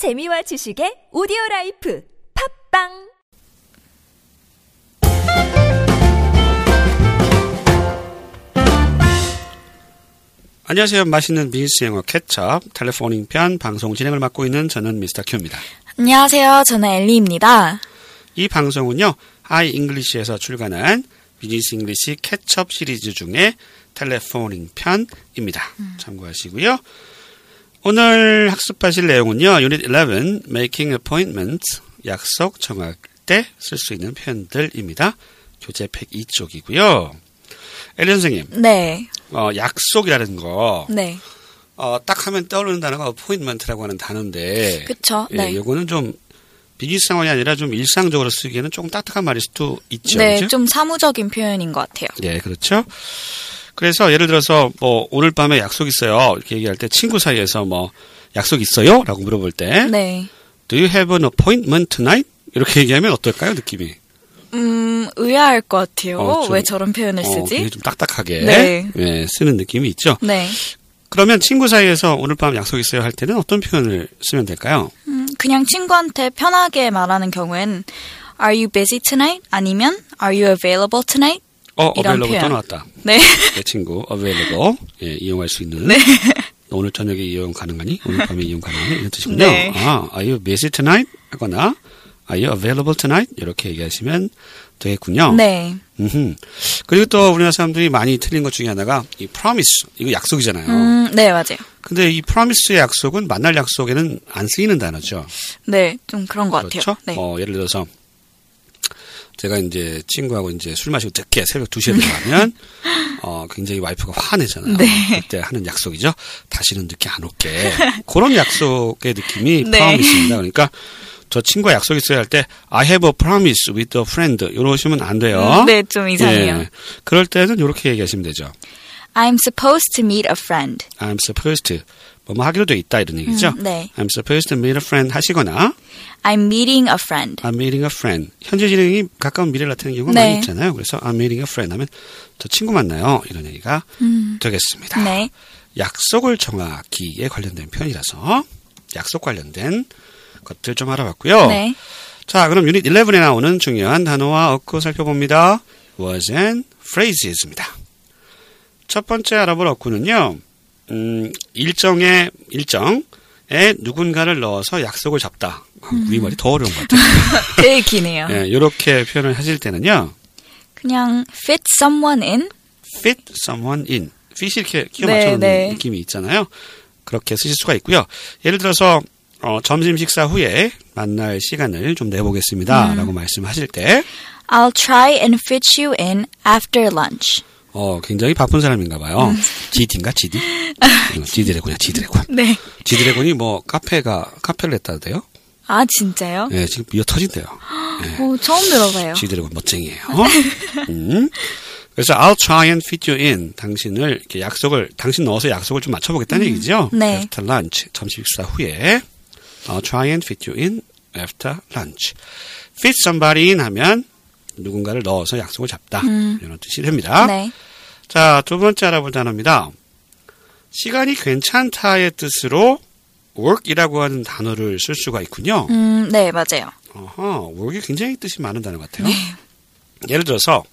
재미와 지식의 오디오 life 팟빵 안녕하세요. 맛있는 비즈니스 영어 케첩 telephoning 편 방송 진행을 맡고 있는 저는 미스터 큐입니다. 안녕하세요. 저는 엘리입니다. 이 방송은요. 하이 잉글리시에서 출간한 business English 케첩 시리즈 중에 telephoning 편입니다. 참고하시고요. 오늘 학습하실 내용은요. 유닛 11 Making Appointments 약속 정할 때 쓸 수 있는 표현들입니다. 교재 102쪽이고요. 엘리 선생님, 네. 어, 약속이라는 거 네. 어, 딱 하면 떠오르는 단어가 appointment라고 하는 단어인데. 그쵸. 예, 네. 요거는 좀 비즈니스 상황이 아니라 좀 일상적으로 쓰기에는 조금 딱딱한 말일 수도 있죠. 네, 그죠? 좀 사무적인 표현인 것 같아요. 예, 그렇죠. 그래서 예를 들어서 뭐 오늘 밤에 약속 있어요. 이렇게 얘기할 때 친구 사이에서 뭐 약속 있어요? 라고 물어볼 때 네. Do you have an appointment tonight? 이렇게 얘기하면 어떨까요? 느낌이. 음, 의아할 것 같아요. 어, 좀- 왜 저런 표현을 어, 쓰지? 굉장히 좀 딱딱하게 네. 예, 쓰는 느낌이 있죠. 네. 그러면 친구 사이에서 오늘 밤 약속 있어요 할 때는 어떤 표현을 쓰면 될까요? 음, 그냥 친구한테 편하게 말하는 경우엔 Are you busy tonight? 아니면 Are you available tonight? 어, 이런 available 표현. 또 나왔다. 네. 내 친구 available 예, 이용할 수 있는 오늘 저녁에 이용 가능하니 오늘 밤에 이용 가능하니 이런 뜻이군요. 네. 아, are you busy tonight? 하거나 are you available tonight? 이렇게 얘기하시면 되겠군요. 네. 음흠. 그리고 또 우리나라 사람들이 많이 틀린 것 중에 하나가 이 promise 이거 약속이잖아요. 음, 네, 맞아요. 근데 이 promise의 약속은 만날 약속에는 안 쓰이는 단어죠. 네, 좀 그런 것 그렇죠? 같아요. 네. 어, 예를 들어서 제가 이제 친구하고 이제 술 마시고 늦게 새벽 2시에 들어가면 어, 굉장히 와이프가 화내잖아요. 네. 그때 하는 약속이죠. 다시는 늦게 안 올게. 그런 약속의 느낌이 네. promise입니다. 그러니까 저 친구와 약속 있어야 할 때 I have a promise with a friend 이러시면 안 돼요. 음, 네, 좀 이상해요. 예. 그럴 때는 이렇게 얘기하시면 되죠. I'm supposed to meet a friend. I'm supposed to 뭐뭐 하기로 돼 있다 이런 얘기죠. 음, 네. I'm supposed to meet a friend 하시거나 I'm meeting a friend. I'm meeting a friend. 현재 진행이 가까운 미래를 나타내는 경우가 네. 많이 있잖아요. 그래서 I'm meeting a friend 하면 저 친구 만나요. 이런 얘기가 되겠습니다. 음. 네. 약속을 정하기에 관련된 표현이라서 약속 관련된 것들 좀 알아봤고요. 네. 자, 그럼 유닛 11에 나오는 중요한 단어와 어구 살펴봅니다. words and phrases입니다. 첫 번째 알아볼 어구는요. 음, 일정 에 누군가를 넣어서 약속을 잡다. 아, 우리말이 더 어려운 것 같아요. 되게 기네요. 예, 이렇게 표현을 하실 때는요. 그냥 fit someone in? fit someone in. fit이 이렇게 끼워 네, 맞춰놓는 네. 느낌이 있잖아요. 그렇게 쓰실 수가 있고요. 예를 들어서 어, 점심 식사 후에 만날 시간을 좀 내보겠습니다. 음. 라고 말씀하실 때 I'll try and fit you in after lunch. 어, 굉장히 바쁜 사람인가 봐요. 음. GD인가 GD? 어, GD래곤. 네. GD래곤이 뭐 카페가 카페를 냈다대요? 아, 진짜요? 네, 지금 미어 터진대요. 오, 처음 들어봐요. GD래곤 멋쟁이에요. 음. 그래서 I'll try and fit you in. 당신을 이렇게 약속을 당신 넣어서 약속을 좀 맞춰보겠다는 얘기죠. 네. After lunch 점심 식사 후에 I'll try and fit you in after lunch. Fit somebody in 하면 누군가를 넣어서 약속을 잡다 이런 뜻이 됩니다. 음. 네. 자, 두 번째 알아볼 단어입니다. 시간이 괜찮다의 뜻으로 work이라고 하는 단어를 쓸 수가 있군요. 음, 네, 맞아요. 어허, work이 굉장히 뜻이 많은 단어 같아요. 예를 들어서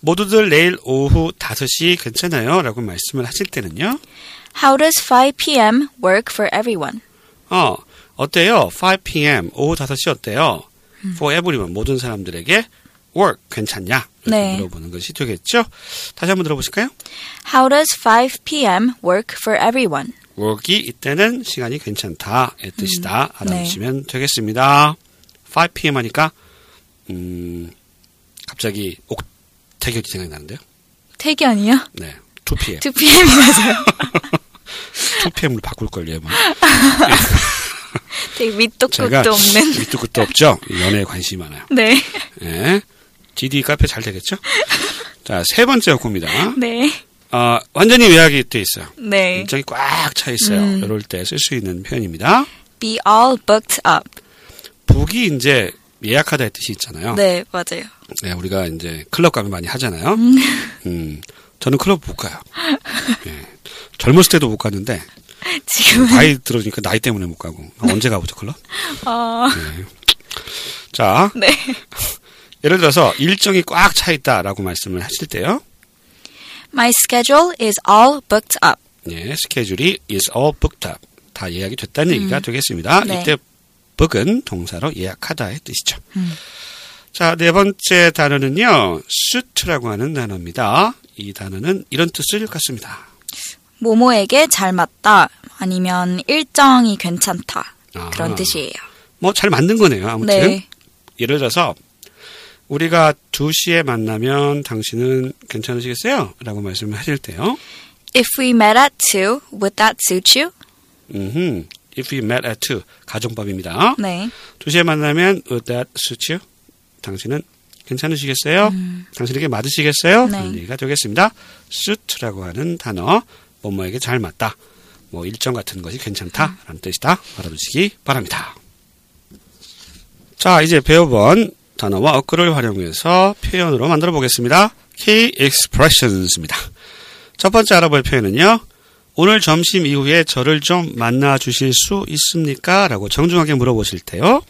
모두들 내일 오후 5시 괜찮아요? 라고 말씀을 하실 때는요. How does 5 p.m. work for everyone? 어, 어때요? 5 p.m. 오후 5시 어때요? for everyone 모든 사람들에게 work 괜찮냐? 네. 물어보는 것이 되겠죠? 다시 한번 들어보실까요? How does 5 p.m. work for everyone? work이 이때는 시간이 괜찮다의 뜻이다. 네. 알아두시면 되겠습니다. 5 p.m. 하니까 음, 갑자기 옥태견이 생각나는데요. 태견이요? 네, 2 p.m. 2 p.m. 맞아요. 2 p.m.로 바꿀 걸요. 뭐. 되게 밑도 끝도 없는. 밑도 끝도 없죠. 연애에 관심이 많아요. 네. 예. GD 카페 잘 되겠죠? 자, 세 번째 어구입니다. 네. 어, 완전히 예약이 돼 있어요. 네. 일정이 꽉 차 있어요. 음. 이럴 때 쓸 수 있는 표현입니다. Be all booked up. 북이 이제 예약하다의 뜻이 있잖아요. 네, 맞아요. 네, 우리가 이제 클럽 가면 많이 하잖아요. 음, 저는 클럽 못 가요. 예. 젊었을 때도 못 갔는데 지금 나이 들어오니까 나이 때문에 못 가고. 언제 가보죠, 클럽? 어, 자, 네. 예를 들어서 일정이 꽉 차 있다라고 말씀을 하실 때요. My schedule is all booked up. 예, 스케줄이 is all booked up. 다 예약이 됐다는 얘기가 되겠습니다. 네. 이때 book은 동사로 예약하다의 뜻이죠. 자, 네 번째 단어는요. suit라고 하는 단어입니다. 이 단어는 이런 뜻을 갖습니다. 모모에게 잘 맞다. 아니면 일정이 괜찮다. 아. 그런 뜻이에요. 뭐잘 만든 거네요. 아무튼 네. 예를 들어서 우리가 2시에 만나면 당신은 괜찮으시겠어요? 라고 말씀을 하실 때요. If we met at 2, would that suit you? 음흠. If we met at 2. 가정법입니다. 네. 2시에 만나면 would that suit you? 당신은 괜찮으시겠어요? 당신에게 맞으시겠어요? 음. 네. 그런 얘기가 되겠습니다. suit라고 하는 단어 뭐뭐에게 잘 맞다. 뭐 일정 같은 것이 괜찮다. 라는 뜻이다. 알아두시기 바랍니다. 자, 이제 배워본 단어와 어구를 활용해서 표현으로 만들어 보겠습니다. Key expressions입니다. 첫 번째 알아볼 표현은요. 오늘 점심 이후에 저를 좀 만나 주실 수 있습니까? 라고 정중하게 물어보실 때요.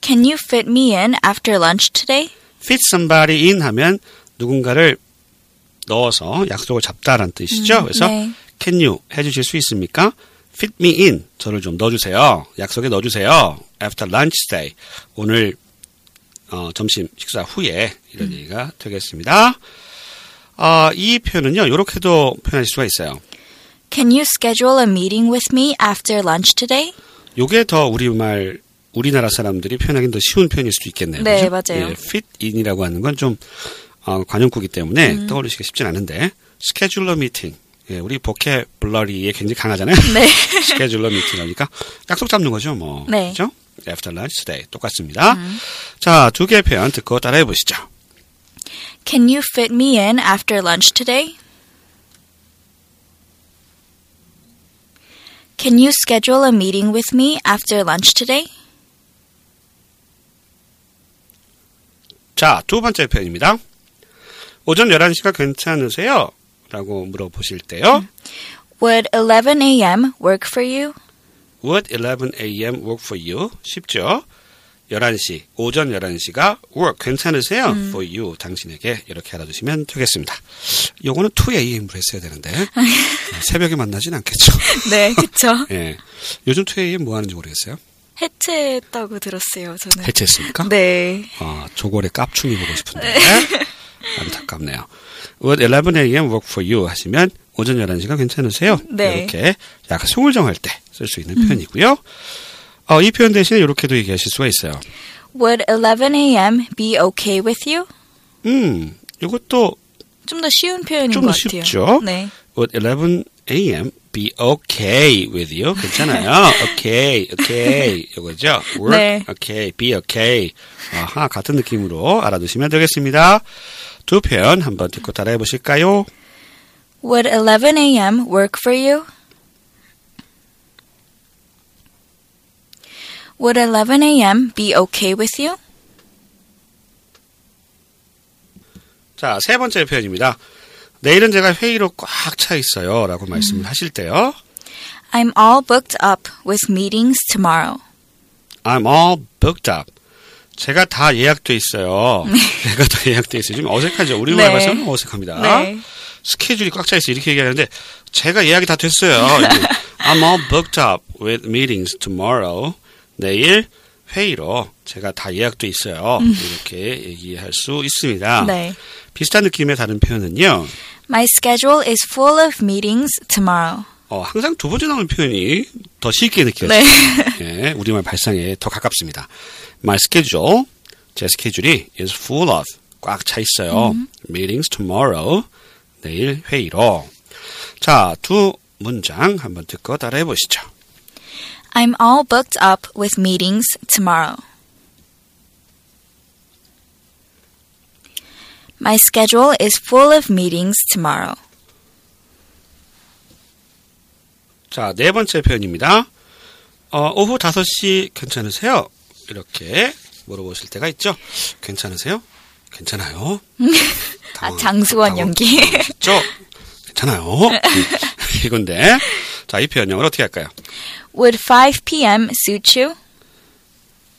Can you fit me in after lunch today? fit somebody in 하면 누군가를 넣어서 약속을 잡다라는 뜻이죠. 그래서 네. can you 해 주실 수 있습니까? fit me in 저를 좀 넣어 주세요. 약속에 넣어 주세요. after lunch day 오늘 어, 점심 식사 후에 이런 얘기가 되겠습니다. 아, 이 표현은요 이렇게도 표현할 수가 있어요. Can you schedule a meeting with me after lunch today? 요게 더 우리말 우리나라 사람들이 표현하기는 더 쉬운 표현일 수도 있겠네요. 네, 그죠? 맞아요. 예, fit in이라고 하는 건좀 어, 관용구기 때문에 음. 떠올리시기 쉽진 않은데 스케줄러 미팅. 예, 우리 보케 블러리에 굉장히 강하잖아요. 네. 스케줄러 미팅 하니까 약속 잡는 거죠, 뭐. 네. 음. 그죠? After lunch day 똑같습니다. 자, 두 개의 표현 듣고 따라해 보시죠. Can you fit me in after lunch today? Can you schedule a meeting with me after lunch today? 자, 두 번째 표현입니다. 오전 11시가 괜찮으세요? 라고 물어보실 때요. Would 11 a.m. work for you? Would 11 a.m. work for you? 쉽죠? 11시, 오전 11시가 work 괜찮으세요? for you, 당신에게 이렇게 알아두시면 되겠습니다. 요거는 2 a.m.으로 했어야 되는데 새벽에 만나진 않겠죠. 네, 그쵸. 예. 요즘 2 a.m. 뭐 하는지 모르겠어요. 해체했다고 들었어요, 저는. 해체했습니까? 네. 아, 조골의 깝충이 보고 싶은데 안타깝네요. Would 11 a.m. work for you 하시면 오전 11시가 괜찮으세요? 네. 이렇게 약간 속을 정할 때 쓸 수 있는 표현이고요. 어, 이 표현 대신에 이렇게도 얘기하실 수가 있어요. Would 11 a.m. be okay with you? 음, 이것도 좀 더 쉬운 표현인 좀것더 같아요. 쉽죠? 네. Would 11 a.m. be okay with you? 괜찮아요. okay, okay. 이거죠. Work, 네. okay, be okay. 아하, 같은 느낌으로 알아두시면 되겠습니다. 두 표현 한번 듣고 따라해 보실까요? Would 11 a.m. work for you? Would 11 a.m. be okay with you? 자, 세 번째 표현입니다. 내일은 제가 회의로 꽉 차 있어요. 라고 음. 말씀을 하실 때요. I'm all booked up with meetings tomorrow. I'm all booked up. 제가 다 예약돼 있어요. 제가 다 예약돼 있어요. 좀 어색하죠? 우리말 네. 발사는 어색합니다. 네. 스케줄이 꽉 차 있어요. 이렇게 얘기하는데 제가 예약이 다 됐어요. I'm all booked up with meetings tomorrow. 내일 회의로 제가 다 예약돼 있어요. 이렇게 얘기할 수 있습니다. 음. 네. 비슷한 느낌의 다른 표현은요. My schedule is full of meetings tomorrow. 어, 항상 두 번째 나오는 표현이 더 쉽게 느껴져요. 네. 예, 우리말 발상에 더 가깝습니다. My schedule, 제 스케줄이 is full of, 꽉 차 있어요. Meetings tomorrow, 내일 회의로. 자, 두 문장 한번 듣고 따라해 보시죠. I'm all booked up with meetings tomorrow. My schedule is full of meetings tomorrow. 자, 네 번째 표현입니다. 어, 오후 5시 괜찮으세요? 이렇게 물어보실 때가 있죠. 괜찮으세요? 괜찮아요. 아, 장수원 연기. 죠 괜찮아요. 이건데 자, 이 표현 영어로 어떻게 할까요? Would 5 p.m. suit you?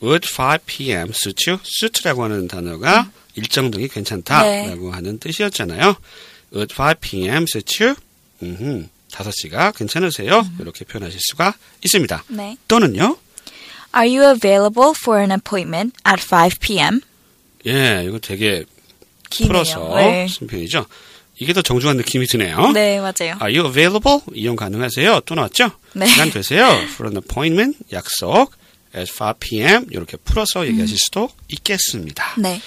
Would 5 p.m. suit you? suit라고 하는 단어가 일정 등이 괜찮다라고 하는 뜻이었잖아요. Would 5 p.m. suit you? 음흠, 5시가 괜찮으세요? 이렇게 표현하실 수가 있습니다. 네. 또는요. Are you available for an appointment at 5 p.m.? 예, 이거 되게 기네요. 풀어서 네. 쓴 표현이죠. 이게 더 정중한 느낌이 드네요. 네, 맞아요. Are you available? 이용 가능하세요? 또 나왔죠? 네. 시간 되세요? For an appointment, 약속, at 5 p.m. 이렇게 풀어서 얘기하실 수도 있겠습니다. 네.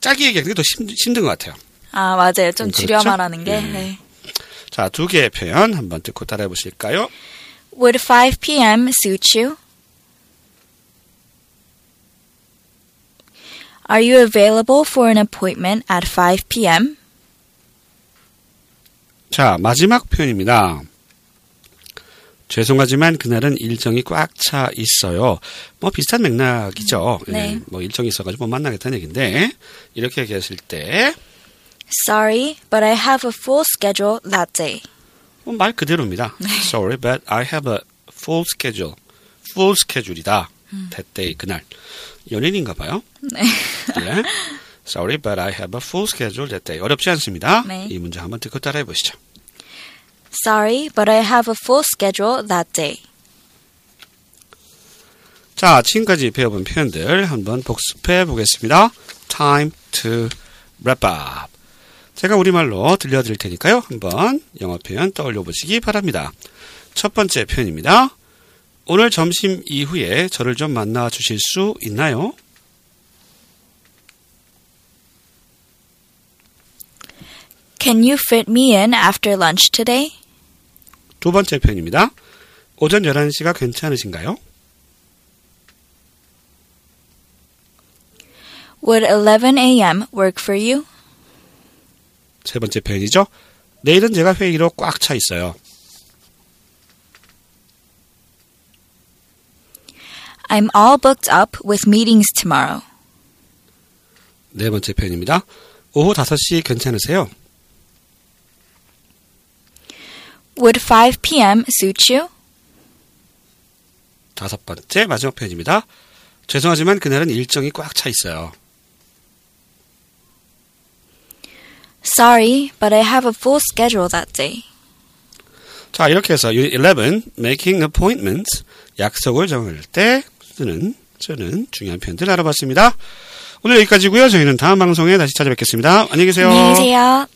짧게 얘기하는 게 더 힘든 것 같아요. 아, 맞아요. 좀 음, 줄여 그렇죠? 말하는 게. 음. 네. 자, 두 개의 표현 한번 듣고 따라해 보실까요? Would 5 p.m. suit you? Are you available for an appointment at 5 p.m.? 자, 마지막 표현입니다. 죄송하지만 그날은 일정이 꽉 차 있어요. 뭐 비슷한 맥락이죠. 네. 예, 뭐 일정이 있어가지고 못 만나겠다는 얘기인데 이렇게 얘기했을 때 Sorry, but I have a full schedule that day. 뭐 말 그대로입니다. Sorry, but I have a full schedule. full schedule이다. that day 그날 연인인가 봐요. 네. 예. Sorry, but I have a full schedule that day. 어렵지 않습니다. 네. 이 문제 한번 듣고 따라해 보시죠. Sorry, but I have a full schedule that day. 자, 지금까지 배워본 표현들 한번 복습해 보겠습니다. Time to wrap up. 제가 우리말로 들려드릴 테니까요. 한번 영어 표현 떠올려 보시기 바랍니다. 첫 번째 표현입니다. 오늘 점심 이후에 저를 좀 만나 주실 수 있나요? Can you fit me in after lunch today? 두 번째 표현입니다. 오전 11시가 괜찮으신가요? Would 11 a.m. work for you? 세 번째 표현이죠. 내일은 제가 회의로 꽉 차 있어요. I'm all booked up with meetings tomorrow. 네 번째 표현입니다. 오후 5시 괜찮으세요? Would 5 p.m. suit you? 다섯 번째 마지막 표현입니다. 죄송하지만 그날은 일정이 꽉 차 있어요. Sorry, but I have a full schedule that day. 자, 이렇게 해서 Unit 11, Making Appointments, 약속을 정할 때 쓰는, 쓰는 중요한 표현들 알아봤습니다. 오늘 여기까지고요. 저희는 다음 방송에 다시 찾아뵙겠습니다. 안녕히 계세요. 안녕히 계세요.